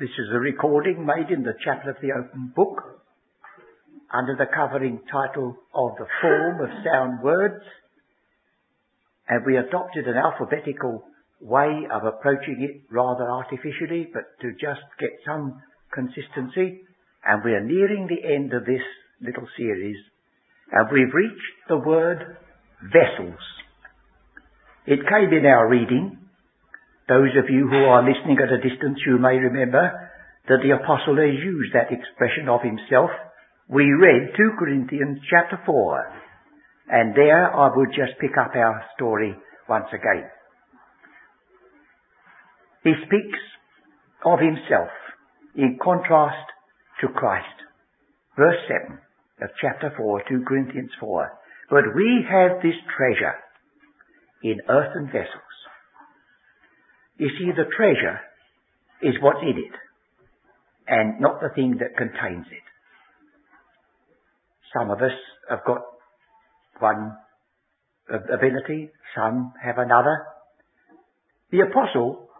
This is a recording made in the Chapel of the Open Book under the covering title of The Form of Sound Words. And we adopted an alphabetical way of approaching it rather artificially, but to just get some consistency. And we are nearing the end of this little series. And we've reached the word vessels. It came in our reading. Those of you who are listening at a distance, you may remember that the apostle has used that expression of himself. We read 2 Corinthians chapter 4. And there I would just pick up our story once again. He speaks of himself in contrast to Christ. Verse 7 of chapter 4, 2 Corinthians 4. But we have this treasure in earthen vessels. You see, the treasure is what's in it and not the thing that contains it. Some of us have got one ability, some have another. The apostle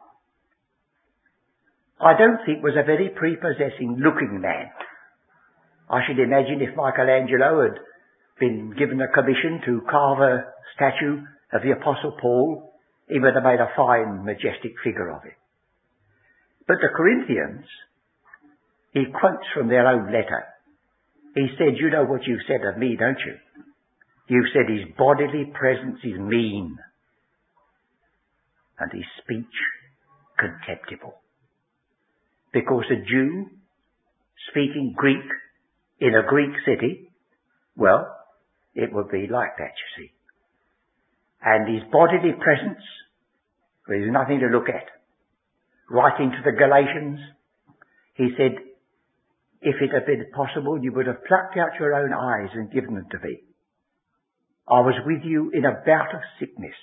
I don't think was a very prepossessing looking man. I should imagine if Michelangelo had been given a commission to carve a statue of the Apostle Paul, he would have made a fine, majestic figure of it. But the Corinthians, he quotes from their own letter. He said, you know what you've said of me, don't you? You've said his bodily presence is mean and his speech contemptible because a Jew speaking Greek in a Greek city, well, it would be like that, you see. And his bodily presence, there is nothing to look at. Writing to the Galatians, he said, if it had been possible, you would have plucked out your own eyes and given them to me. I was with you in a bout of sickness,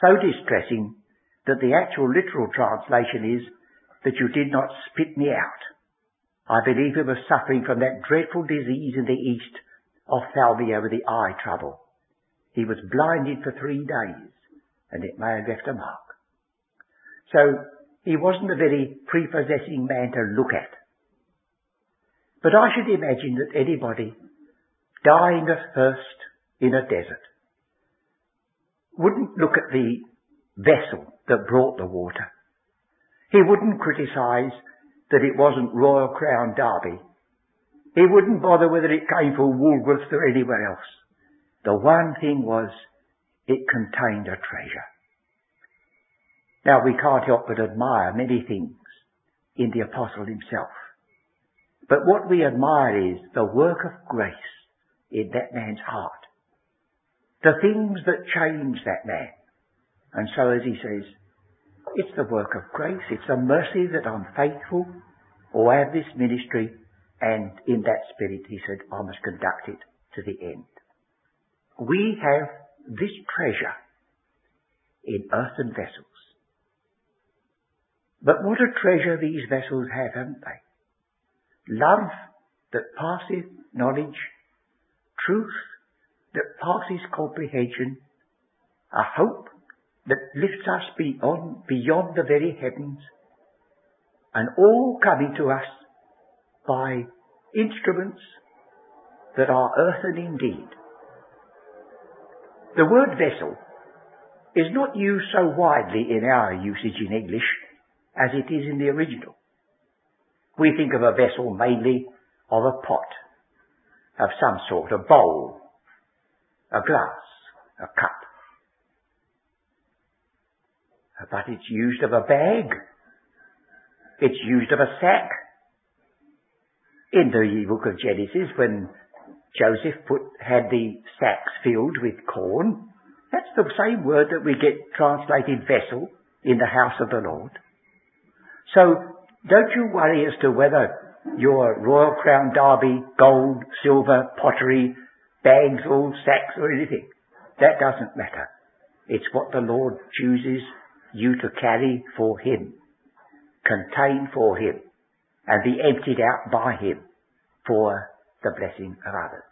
so distressing that the actual literal translation is, that you did not spit me out. I believe he was suffering from that dreadful disease in the East, of ophthalmia with the eye trouble. He was blinded for three days, and it may have left a mark. So, he wasn't a very prepossessing man to look at. But I should imagine that anybody dying of thirst in a desert wouldn't look at the vessel that brought the water. He wouldn't criticise that it wasn't Royal Crown Derby. He wouldn't bother whether it came from Woolworths or anywhere else. The one thing was, it contained a treasure. Now we can't help but admire many things in the apostle himself. But what we admire is the work of grace in that man's heart. The things that change that man. And so as he says, it's the work of grace. It's a mercy that I'm faithful oh, or have this ministry and in that spirit he said, I must conduct it to the end. We have this treasure in earthen vessels. But what a treasure these vessels have, haven't they? Love that passes knowledge, truth that passes comprehension, a hope that lifts us beyond, beyond the very heavens, and all coming to us by instruments that are earthen indeed. The word vessel is not used so widely in our usage in English as it is in the original. We think of a vessel mainly of a pot, of some sort, a bowl, a glass, a cup. But it's used of a bag. It's used of a sack. In the book of Genesis, when Joseph put, had the sacks filled with corn, that's the same word that we get translated vessel in the house of the Lord. So, don't you worry as to whether your Royal Crown Derby, gold, silver, pottery, bags or sacks or anything. That doesn't matter. It's what the Lord chooses you to carry for Him, contain for Him, and be emptied out by Him for the blessing of others.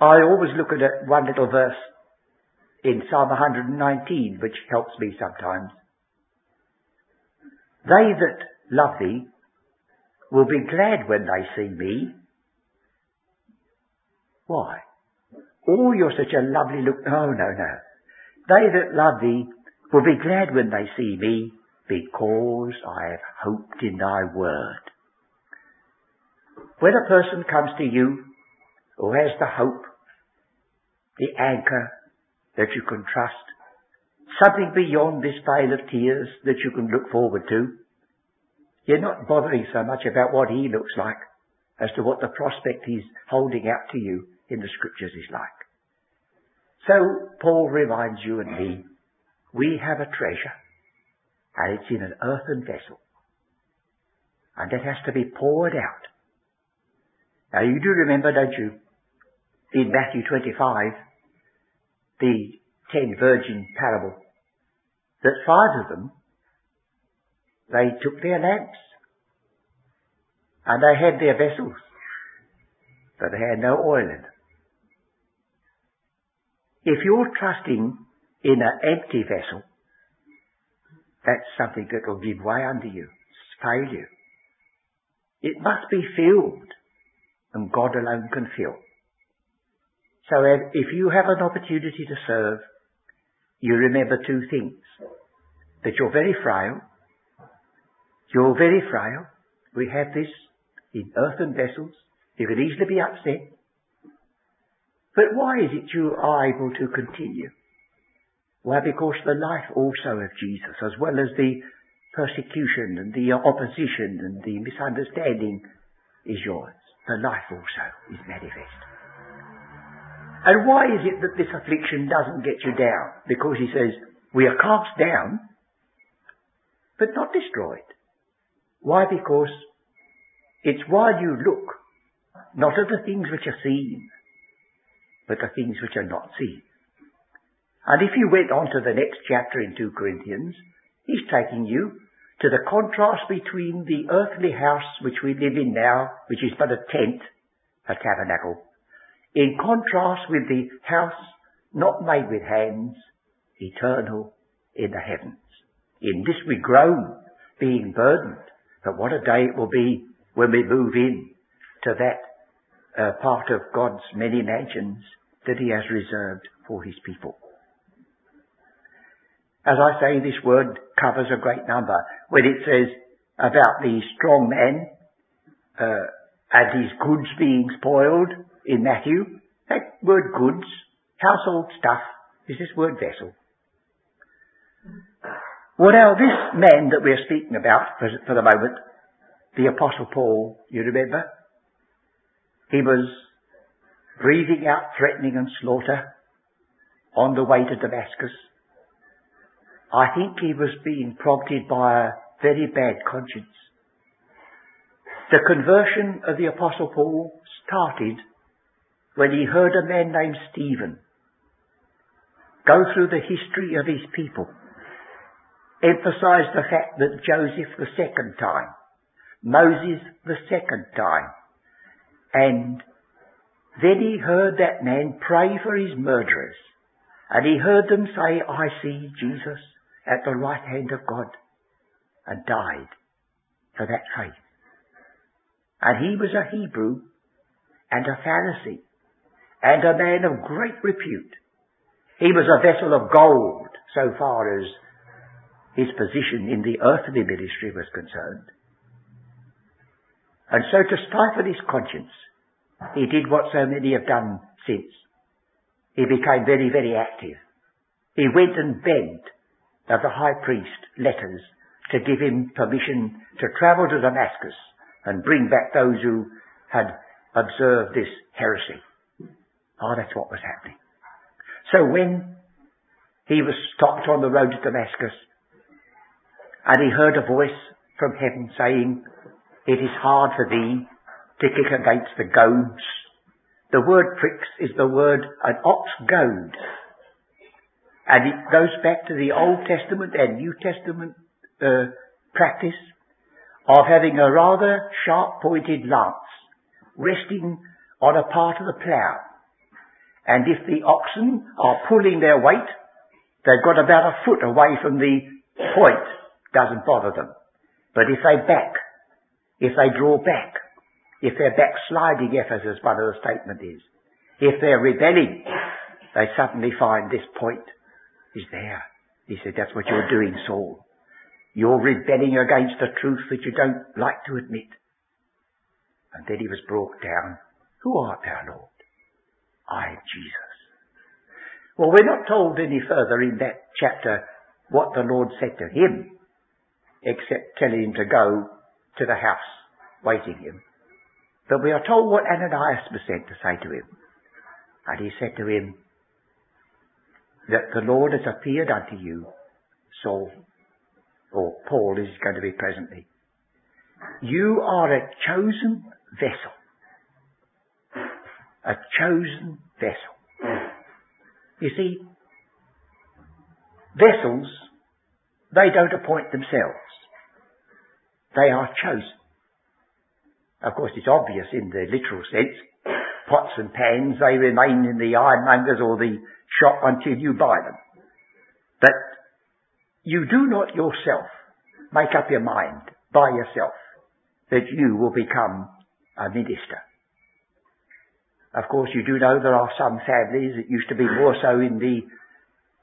I always look at one little verse in Psalm 119, which helps me sometimes. They that love thee will be glad when they see me. Why? Oh, you're such a lovely look. Oh, no, no. They that love thee will be glad when they see me because I have hoped in thy word. When a person comes to you who has the hope, the anchor that you can trust, something beyond this vale of tears that you can look forward to, you're not bothering so much about what he looks like as to what the prospect he's holding out to you in the scriptures is like. So Paul reminds you and me, we have a treasure and it's in an earthen vessel and it has to be poured out. Now you do remember, don't you, in Matthew 25, the ten virgin parable, that five of them, they took their lamps and they had their vessels, but they had no oil in them. If you're trusting in an empty vessel, that's something that will give way under you. Failure. It must be filled, and God alone can fill. So if you have an opportunity to serve, you remember two things. That you're very frail. You're very frail. We have this in earthen vessels. You could easily be upset. But why is it you are able to continue? Why, because the life also of Jesus, as well as the persecution and the opposition and the misunderstanding is yours. The life also is manifest. And why is it that this affliction doesn't get you down? Because he says, we are cast down, but not destroyed. Why? Because it's while you look, not at the things which are seen, but the things which are not seen. And if you went on to the next chapter in 2 Corinthians, he's taking you to the contrast between the earthly house which we live in now, which is but a tent, a tabernacle, in contrast with the house not made with hands, eternal in the heavens. In this we groan, being burdened. But what a day it will be when we move in to that uh, part of God's many mansions that he has reserved for his people. As I say, this word covers a great number. When it says about the strong men uh, and his goods being spoiled in Matthew, that word goods, household stuff, is this word vessel. Well now, this man that we're speaking about for, for the moment, the Apostle Paul, you remember? He was breathing out threatening and slaughter on the way to Damascus. I think he was being prompted by a very bad conscience. The conversion of the Apostle Paul started when he heard a man named Stephen go through the history of his people, emphasize the fact that Joseph the second time, Moses the second time, and then he heard that man pray for his murderers. And he heard them say, I see Jesus at the right hand of God. And died for that faith. And he was a Hebrew and a Pharisee and a man of great repute. He was a vessel of gold so far as his position in the earthly ministry was concerned. And so to stifle his conscience, he did what so many have done since. He became very, very active. He went and begged of the high priest letters to give him permission to travel to Damascus and bring back those who had observed this heresy. Oh, that's what was happening. So when he was stopped on the road to Damascus and he heard a voice from heaven saying, It is hard for thee to kick against the goads. The word pricks is the word an ox goad. And it goes back to the Old Testament and New Testament uh, practice of having a rather sharp pointed lance resting on a part of the plough. And if the oxen are pulling their weight, they've got about a foot away from the point. Doesn't bother them. But if they back, if they draw back, if they're backsliding, as one of the statement is, if they're rebelling, they suddenly find this point is there. He said, that's what you're doing, Saul. You're rebelling against the truth that you don't like to admit. And then he was brought down. Who art thou, Lord? I am Jesus. Well, we're not told any further in that chapter what the Lord said to him, except telling him to go to the house, waiting him. But we are told what Ananias was sent to say to him. And he said to him, that the Lord has appeared unto you, Saul, or Paul is going to be presently. You are a chosen vessel. A chosen vessel. You see, vessels, they don't appoint themselves. They are chosen. Of course, it's obvious in the literal sense. Pots and pans, they remain in the ironmonger's or the shop until you buy them. But you do not yourself make up your mind by yourself that you will become a minister. Of course, you do know there are some families, it used to be more so in the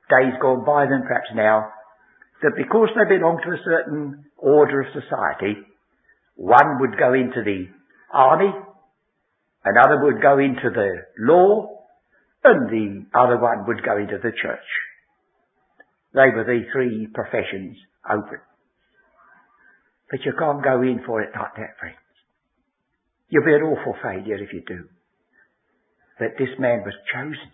days gone by than perhaps now, that because they belong to a certain order of society, one would go into the army, another would go into the law, and the other one would go into the church. They were the three professions open. But you can't go in for it like that, friends. You'll be an awful failure if you do. That this man was chosen.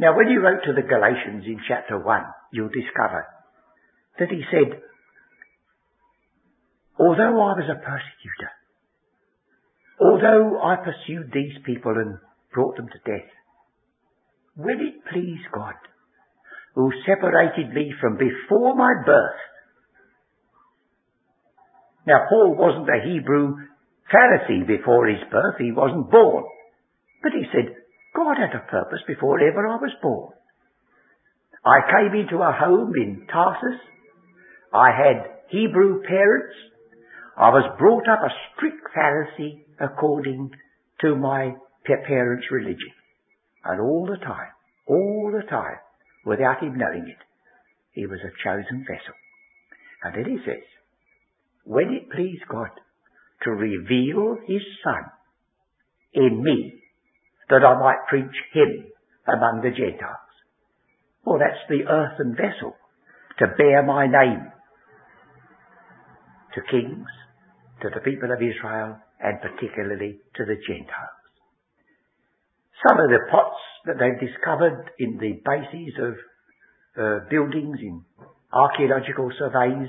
Now when he wrote to the Galatians in chapter 1, you'll discover that he said, although I was a persecutor, although I pursued these people and brought them to death, when it please God, who separated me from before my birth now, Paul wasn't a Hebrew Pharisee before his birth. He wasn't born. But he said, God had a purpose before ever I was born. I came into a home in Tarsus. I had Hebrew parents. I was brought up a strict Pharisee according to my parents' religion. And all the time, all the time, without him knowing it, he was a chosen vessel. And then he says, when it pleased God to reveal his son in me that I might preach him among the Gentiles. Well, that's the earthen vessel to bear my name to kings, to the people of Israel, and particularly to the Gentiles. Some of the pots that they've discovered in the bases of uh, buildings in archaeological surveys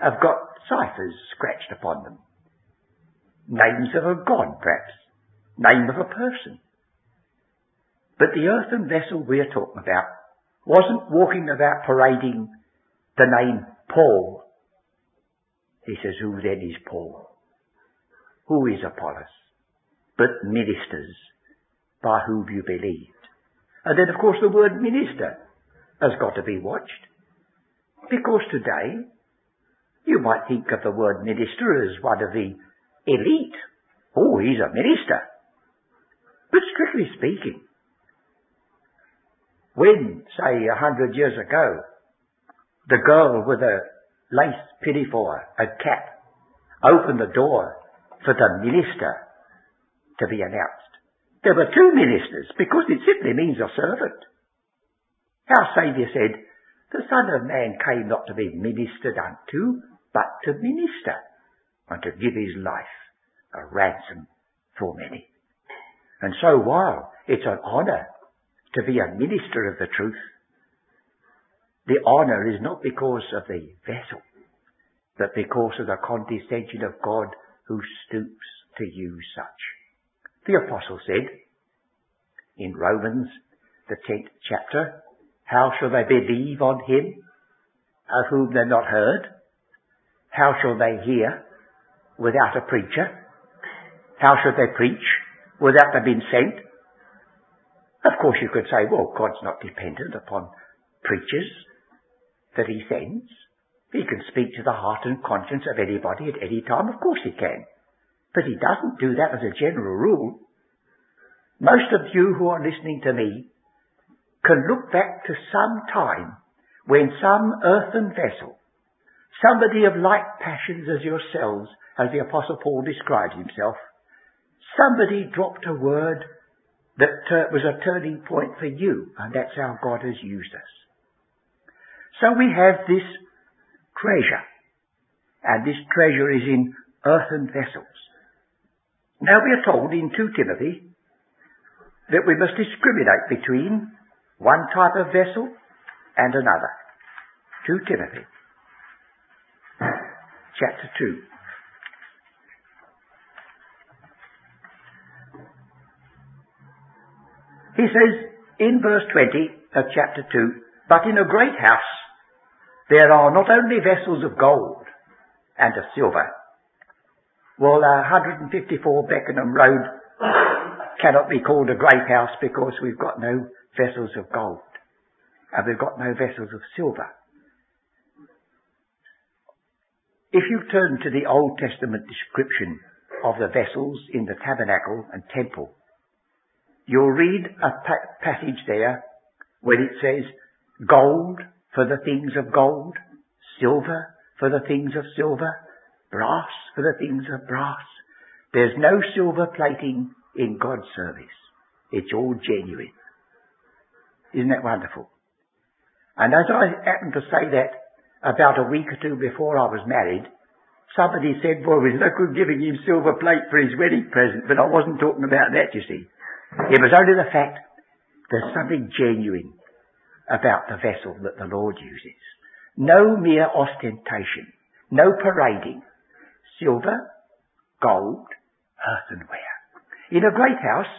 have got ciphers scratched upon them. Names of a god, perhaps. Name of a person. But the earthen vessel we're talking about wasn't walking about parading the name Paul. He says, who then is Paul? Who is Apollos? But ministers by whom you believed. And then of course the word minister has got to be watched. Because today you might think of the word minister as one of the elite. Oh, he's a minister. But strictly speaking, when, say, a hundred years ago, the girl with a lace pinafore, a cap, opened the door for the minister to be announced, there were two ministers because it simply means a servant. Our Saviour said, the Son of Man came not to be ministered unto, but to minister and to give his life a ransom for many. And so while it's an honour to be a minister of the truth, the honour is not because of the vessel, but because of the condescension of God who stoops to use such. The apostle said in Romans, the tenth chapter, how shall they believe on him of whom they've not heard? How shall they hear without a preacher? How should they preach without they being sent? Of course you could say, well, God's not dependent upon preachers that he sends. He can speak to the heart and conscience of anybody at any time, of course he can. But he doesn't do that as a general rule. Most of you who are listening to me can look back to some time when some earthen vessel, somebody of like passions as yourselves, as the Apostle Paul described himself, somebody dropped a word that uh, was a turning point for you, and that's how God has used us. So we have this treasure, and this treasure is in earthen vessels. Now we are told in 2 Timothy that we must discriminate between one type of vessel and another. 2 Timothy chapter 2. He says in verse 20 of chapter 2, But in a great house there are not only vessels of gold and of silver. Well, uh, 154 Beckenham Road cannot be called a great house because we've got no vessels of gold. And we've got no vessels of silver. If you turn to the Old Testament description of the vessels in the tabernacle and temple, you'll read a pa- passage there where it says, gold for the things of gold, silver for the things of silver, brass for the things of brass. There's no silver plating in God's service. It's all genuine. Isn't that wonderful? And as I happened to say that about a week or two before I was married, somebody said, well, there's no good giving him silver plate for his wedding present, but I wasn't talking about that, you see. It was only the fact there's something genuine about the vessel that the Lord uses. No mere ostentation, no parading. Silver, gold, earthenware. In a great house,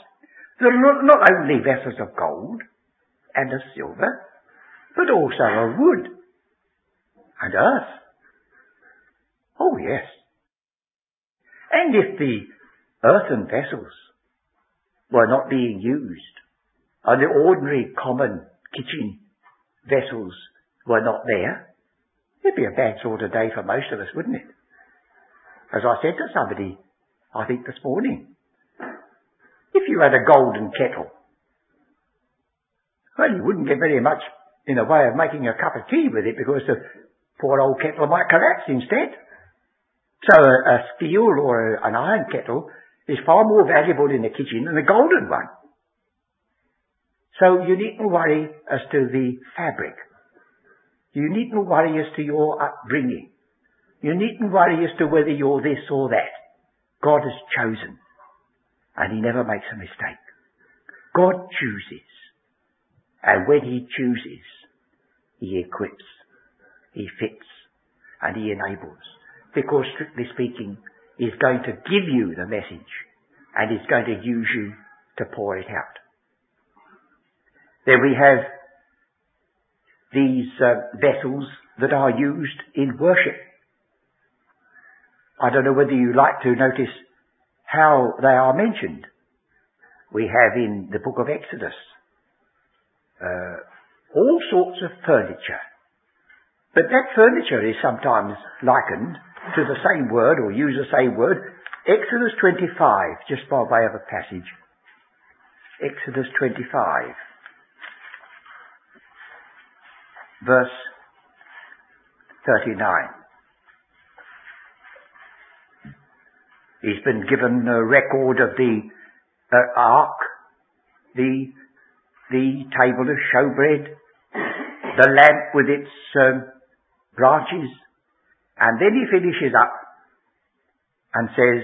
there are not only vessels of gold and of silver, but also of wood and earth. Oh yes. And if the earthen vessels were not being used, and the ordinary common kitchen vessels were not there, it'd be a bad sort of day for most of us, wouldn't it? As I said to somebody, I think this morning, if you had a golden kettle, well, you wouldn't get very much in the way of making a cup of tea with it because the poor old kettle might collapse instead. So a, a steel or a, an iron kettle is far more valuable in the kitchen than a golden one. So you needn't worry as to the fabric. You needn't worry as to your upbringing. You needn't worry as to whether you're this or that. God has chosen. And He never makes a mistake. God chooses. And when He chooses, He equips, He fits, and He enables. Because strictly speaking, He's going to give you the message and He's going to use you to pour it out. Then we have these uh, vessels that are used in worship. I don't know whether you like to notice how they are mentioned. We have in the book of Exodus uh, all sorts of furniture. But that furniture is sometimes likened to the same word or use the same word. Exodus 25, just by way of a passage. Exodus 25. Verse 39. He's been given a record of the uh, ark, the the table of showbread, the lamp with its um, branches, and then he finishes up and says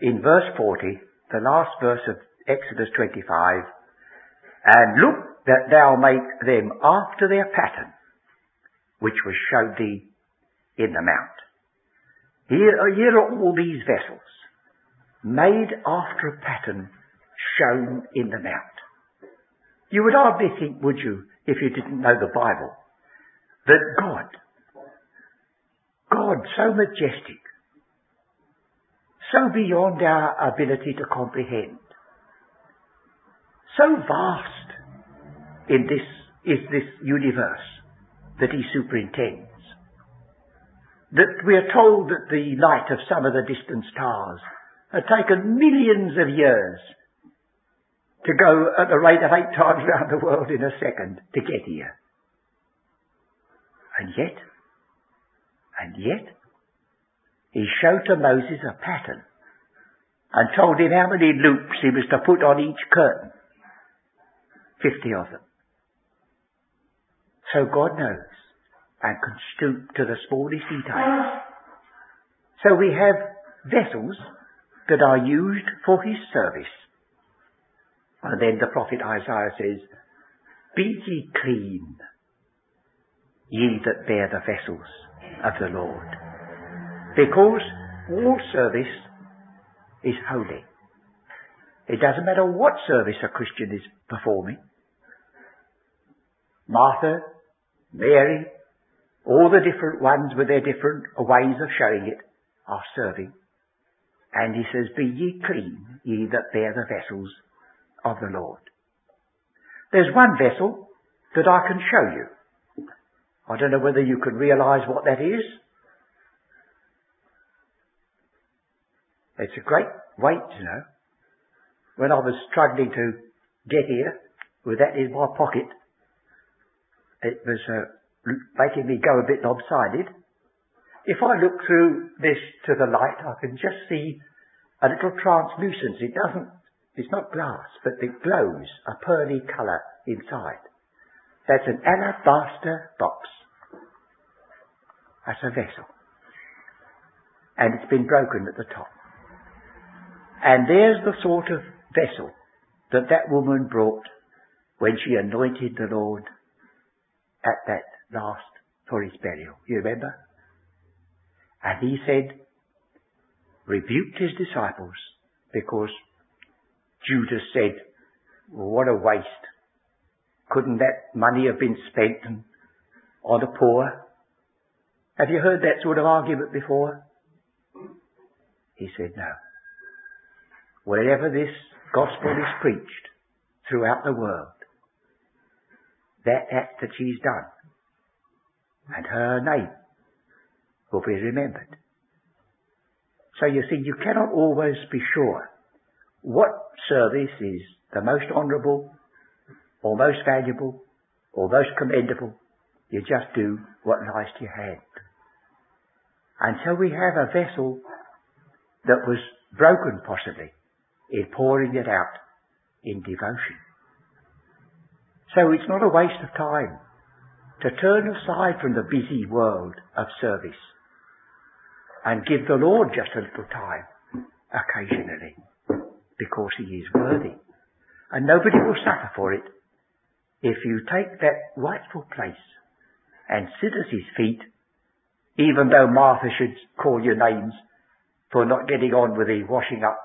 in verse 40, the last verse of Exodus 25, and look that thou make them after their pattern, which was showed thee in the mount. Here, here are all these vessels, made after a pattern shown in the mount. You would hardly think, would you, if you didn't know the Bible, that God, God so majestic, so beyond our ability to comprehend, so vast in this, is this universe that he superintends. that we are told that the light of some of the distant stars had taken millions of years to go at the rate of eight times round the world in a second to get here. And yet, and yet, he showed to Moses a pattern and told him how many loops he was to put on each curtain. Fifty of them. So God knows and can stoop to the smallest details. So we have vessels that are used for his service. And then the prophet Isaiah says, Be ye clean, ye that bear the vessels of the Lord. Because all service is holy. It doesn't matter what service a Christian is performing. Martha, Mary, all the different ones with their different ways of showing it are serving. And he says, Be ye clean, ye that bear the vessels of the Lord. There's one vessel that I can show you. I don't know whether you can realize what that is. It's a great weight, you know. When I was struggling to get here with that in my pocket, it was uh, making me go a bit lopsided. If I look through this to the light, I can just see a little translucence. It doesn't, it's not glass, but it glows a pearly colour inside. That's an alabaster box. That's a vessel. And it's been broken at the top. And there's the sort of vessel that that woman brought when she anointed the Lord at that last for his burial. You remember? And he said, rebuked his disciples because Judas said, what a waste. Couldn't that money have been spent on the poor? Have you heard that sort of argument before? He said, no. Wherever this gospel is preached throughout the world, that act that she's done and her name will be remembered. So you see, you cannot always be sure what service is the most honourable or most valuable or most commendable. You just do what lies to your hand. And so we have a vessel that was broken possibly in pouring it out in devotion. So it's not a waste of time to turn aside from the busy world of service and give the Lord just a little time occasionally because he is worthy. And nobody will suffer for it if you take that rightful place and sit at his feet, even though Martha should call you names for not getting on with the washing up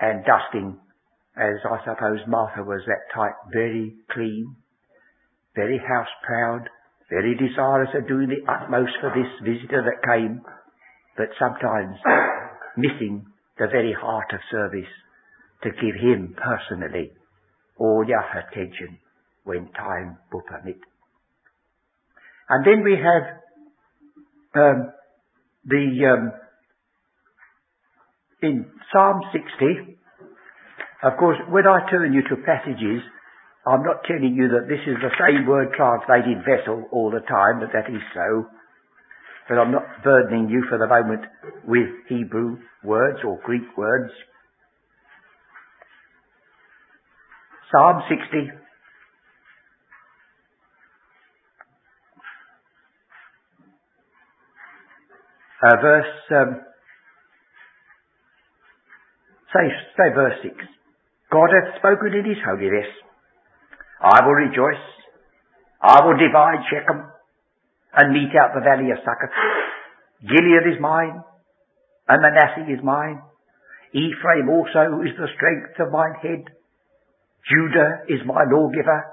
and dusting, as I suppose Martha was that type, very clean, very house proud, very desirous of doing the utmost for this visitor that came, but sometimes missing the very heart of service to give him personally all your attention when time will permit. And then we have um, the um, in Psalm 60. Of course, when I turn you to passages I'm not telling you that this is the same word translated vessel all the time, but that is so. But I'm not burdening you for the moment with Hebrew words or Greek words. Psalm 60. Uh, verse, um, say, say verse 6. God hath spoken in his holiness. I will rejoice. I will divide Shechem and mete out the valley of Succoth. Gilead is mine, and Manasseh is mine. Ephraim also is the strength of mine head. Judah is my lawgiver.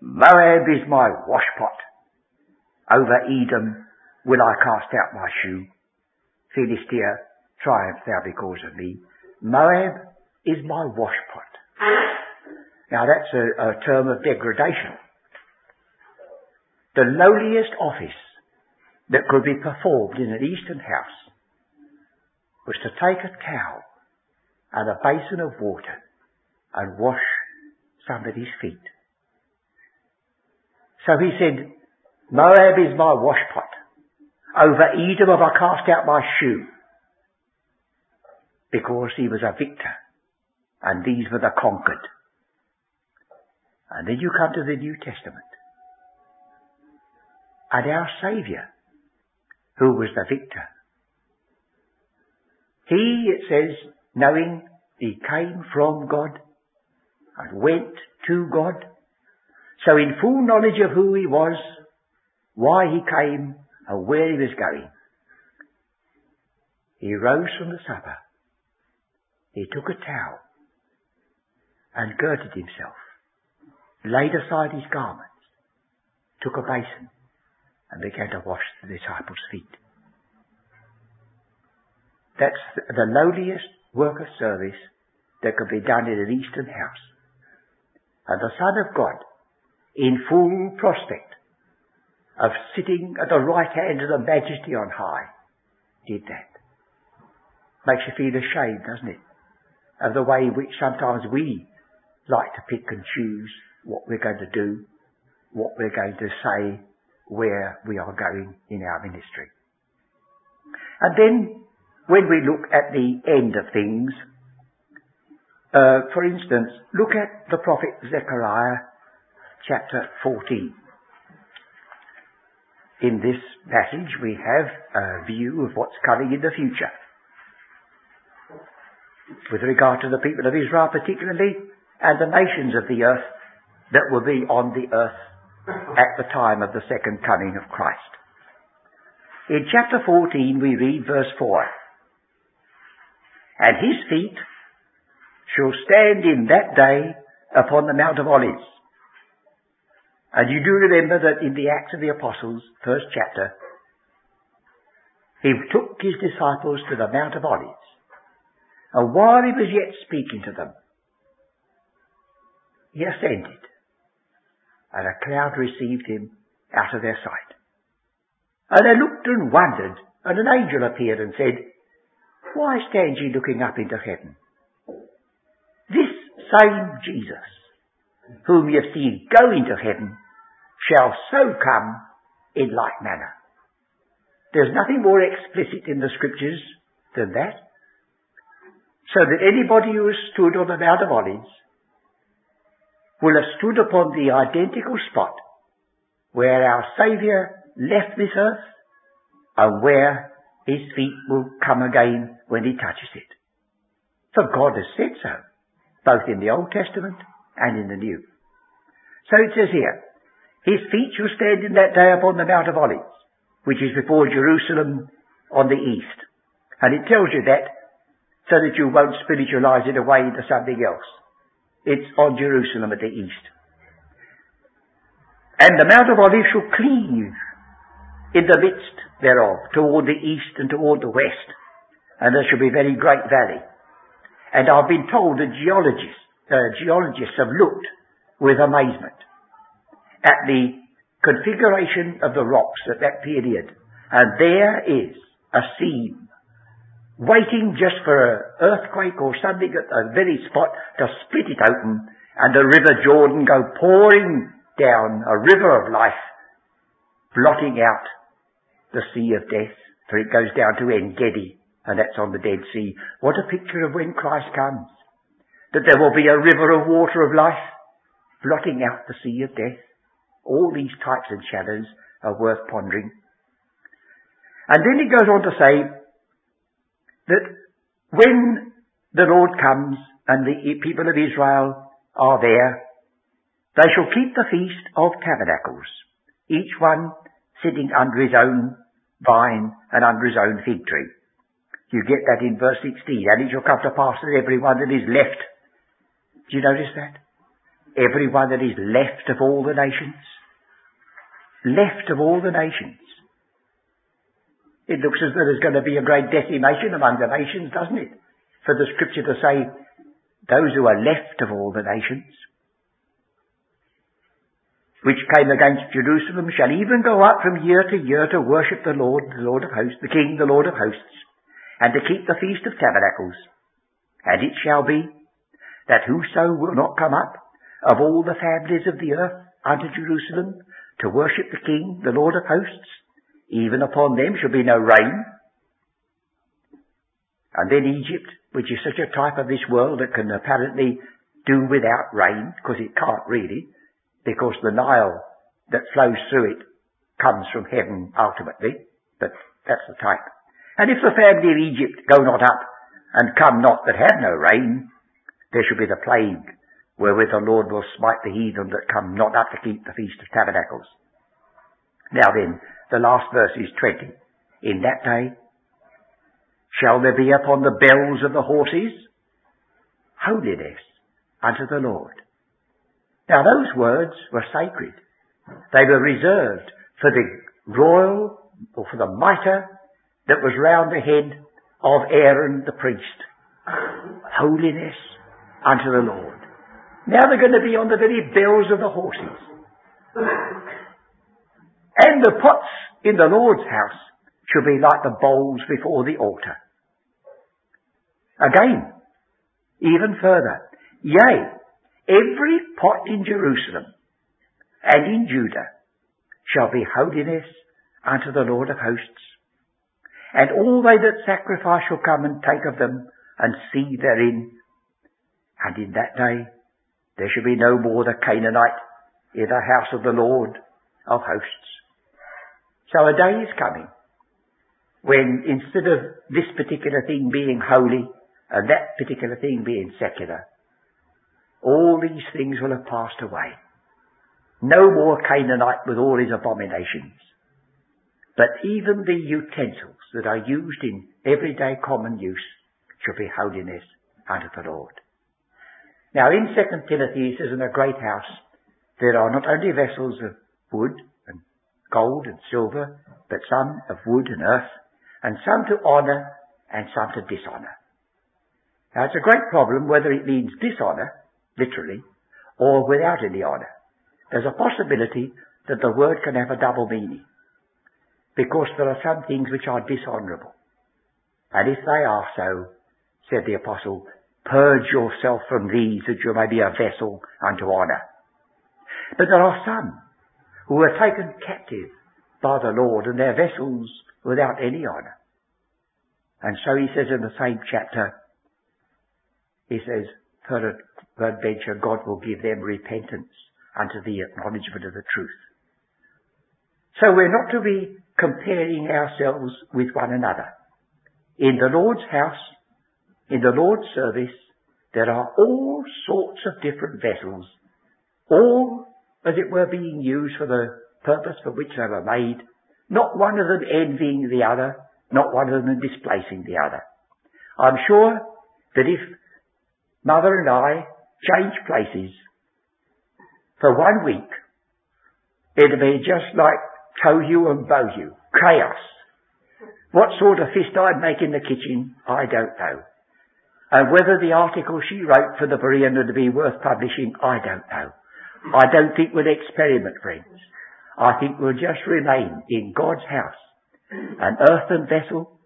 Moab is my washpot. Over Edom will I cast out my shoe. Philistia, triumph thou because of me. Moab is my washpot. Now that's a, a term of degradation. The lowliest office that could be performed in an eastern house was to take a towel and a basin of water and wash somebody's feet. So he said, Moab is my washpot. Over Edom have I cast out my shoe. Because he was a victor. And these were the conquered. And then you come to the New Testament. And our Saviour, who was the victor. He, it says, knowing he came from God and went to God. So in full knowledge of who he was, why he came, and where he was going, he rose from the supper. He took a towel and girded himself, laid aside his garments, took a basin, and began to wash the disciples' feet. That's the lowliest work of service that could be done in an Eastern house. And the Son of God, in full prospect of sitting at the right hand of the Majesty on high, did that. Makes you feel ashamed, doesn't it? Of the way in which sometimes we like to pick and choose what we're going to do, what we're going to say, where we are going in our ministry. And then, when we look at the end of things, uh, for instance, look at the prophet Zechariah chapter 14. In this passage we have a view of what's coming in the future. With regard to the people of Israel particularly, and the nations of the earth that will be on the earth at the time of the second coming of Christ. In chapter 14 we read verse 4. And his feet shall stand in that day upon the Mount of Olives. And you do remember that in the Acts of the Apostles, first chapter, he took his disciples to the Mount of Olives. And while he was yet speaking to them, he ascended, and a cloud received him out of their sight. And they looked and wondered, and an angel appeared and said, Why stand ye looking up into heaven? This same Jesus, whom ye have seen go into heaven, shall so come in like manner. There's nothing more explicit in the scriptures than that. So that anybody who stood on the Mount of Olives will have stood upon the identical spot where our Saviour left this earth and where his feet will come again when he touches it. For God has said so, both in the Old Testament and in the New. So it says here, his feet shall stand in that day upon the Mount of Olives, which is before Jerusalem on the east. And it tells you that so that you won't spiritualize it away into something else. It's on Jerusalem at the east. And the Mount of Olives shall cleave in the midst thereof, toward the east and toward the west. And there shall be a very great valley. And I've been told that geologists, uh, geologists have looked with amazement at the configuration of the rocks at that period. And there is a seam waiting just for an earthquake or something at the very spot to split it open and the river Jordan go pouring down, a river of life, blotting out the sea of death, for it goes down to En Gedi, and that's on the Dead Sea. What a picture of when Christ comes. That there will be a river of water of life, blotting out the sea of death. All these types and shadows are worth pondering. And then he goes on to say, that when the Lord comes and the people of Israel are there, they shall keep the feast of tabernacles, each one sitting under his own vine and under his own fig tree. You get that in verse 16. And it shall come to pass that everyone that is left, do you notice that? Everyone that is left of all the nations, left of all the nations, it looks as though there's going to be a great decimation among the nations, doesn't it? For the scripture to say, those who are left of all the nations. which came against Jerusalem shall even go up from year to year to worship the Lord, the Lord of hosts, the King, the Lord of hosts, and to keep the feast of tabernacles. And it shall be that whoso will not come up of all the families of the earth unto Jerusalem to worship the King, the Lord of hosts, even upon them shall be no rain. And then Egypt, which is such a type of this world that can apparently do without rain, because it can't really, because the Nile that flows through it comes from heaven ultimately, but that's the type. And if the family of Egypt go not up and come not that have no rain, there shall be the plague wherewith the Lord will smite the heathen that come not up to keep the feast of tabernacles. Now then, the last verse is 20. In that day shall there be upon the bells of the horses holiness unto the Lord. Now those words were sacred. They were reserved for the royal or for the mitre that was round the head of Aaron the priest. Holiness unto the Lord. Now they're going to be on the very bells of the horses. And the pots in the Lord's house shall be like the bowls before the altar. Again, even further, yea, every pot in Jerusalem and in Judah shall be holiness unto the Lord of hosts. And all they that sacrifice shall come and take of them and see therein and in that day there shall be no more the Canaanite in the house of the Lord of hosts. So a day is coming when instead of this particular thing being holy and that particular thing being secular, all these things will have passed away. No more Canaanite with all his abominations. But even the utensils that are used in everyday common use shall be holiness unto the Lord. Now in 2 Timothy he says in a great house there are not only vessels of wood gold and silver, but some of wood and earth, and some to honour and some to dishonour. Now it's a great problem whether it means dishonour, literally, or without any honour. There's a possibility that the word can have a double meaning. Because there are some things which are dishonourable. And if they are so, said the apostle, Purge yourself from these that you may be a vessel unto honour. But there are some who were taken captive by the Lord and their vessels without any honour. And so he says in the same chapter, he says, peradventure God will give them repentance unto the acknowledgement of the truth. So we're not to be comparing ourselves with one another. In the Lord's house, in the Lord's service, there are all sorts of different vessels, all, as it were, being used for the purpose for which they were made, not one of them envying the other, not one of them displacing the other. I'm sure that if Mother and I change places for one week, it'd be just like Tohu and Bohu, chaos. What sort of fist I'd make in the kitchen, I don't know. And whether the article she wrote for the Berean would be worth publishing, I don't know. I don't think we'll experiment, friends. I think we'll just remain in God's house, an earthen vessel,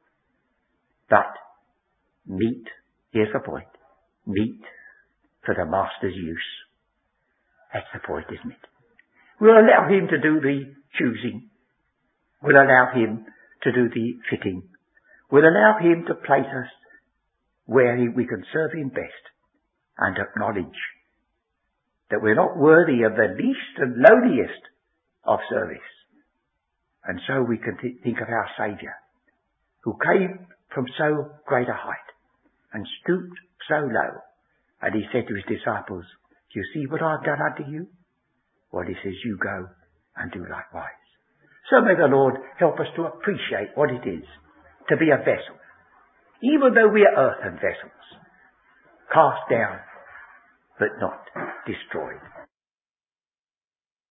but meet, here's the point, meet for the Master's use. That's the point, isn't it? We'll allow Him to do the choosing. We'll allow Him to do the fitting. We'll allow Him to place us where we can serve Him best and acknowledge that we're not worthy of the least and lowliest of service. And so we can th- think of our Saviour, who came from so great a height and stooped so low. And he said to his disciples, Do you see what I've done unto you? Well, he says, You go and do likewise. So may the Lord help us to appreciate what it is to be a vessel even though we are earthen vessels, cast down, but not destroyed.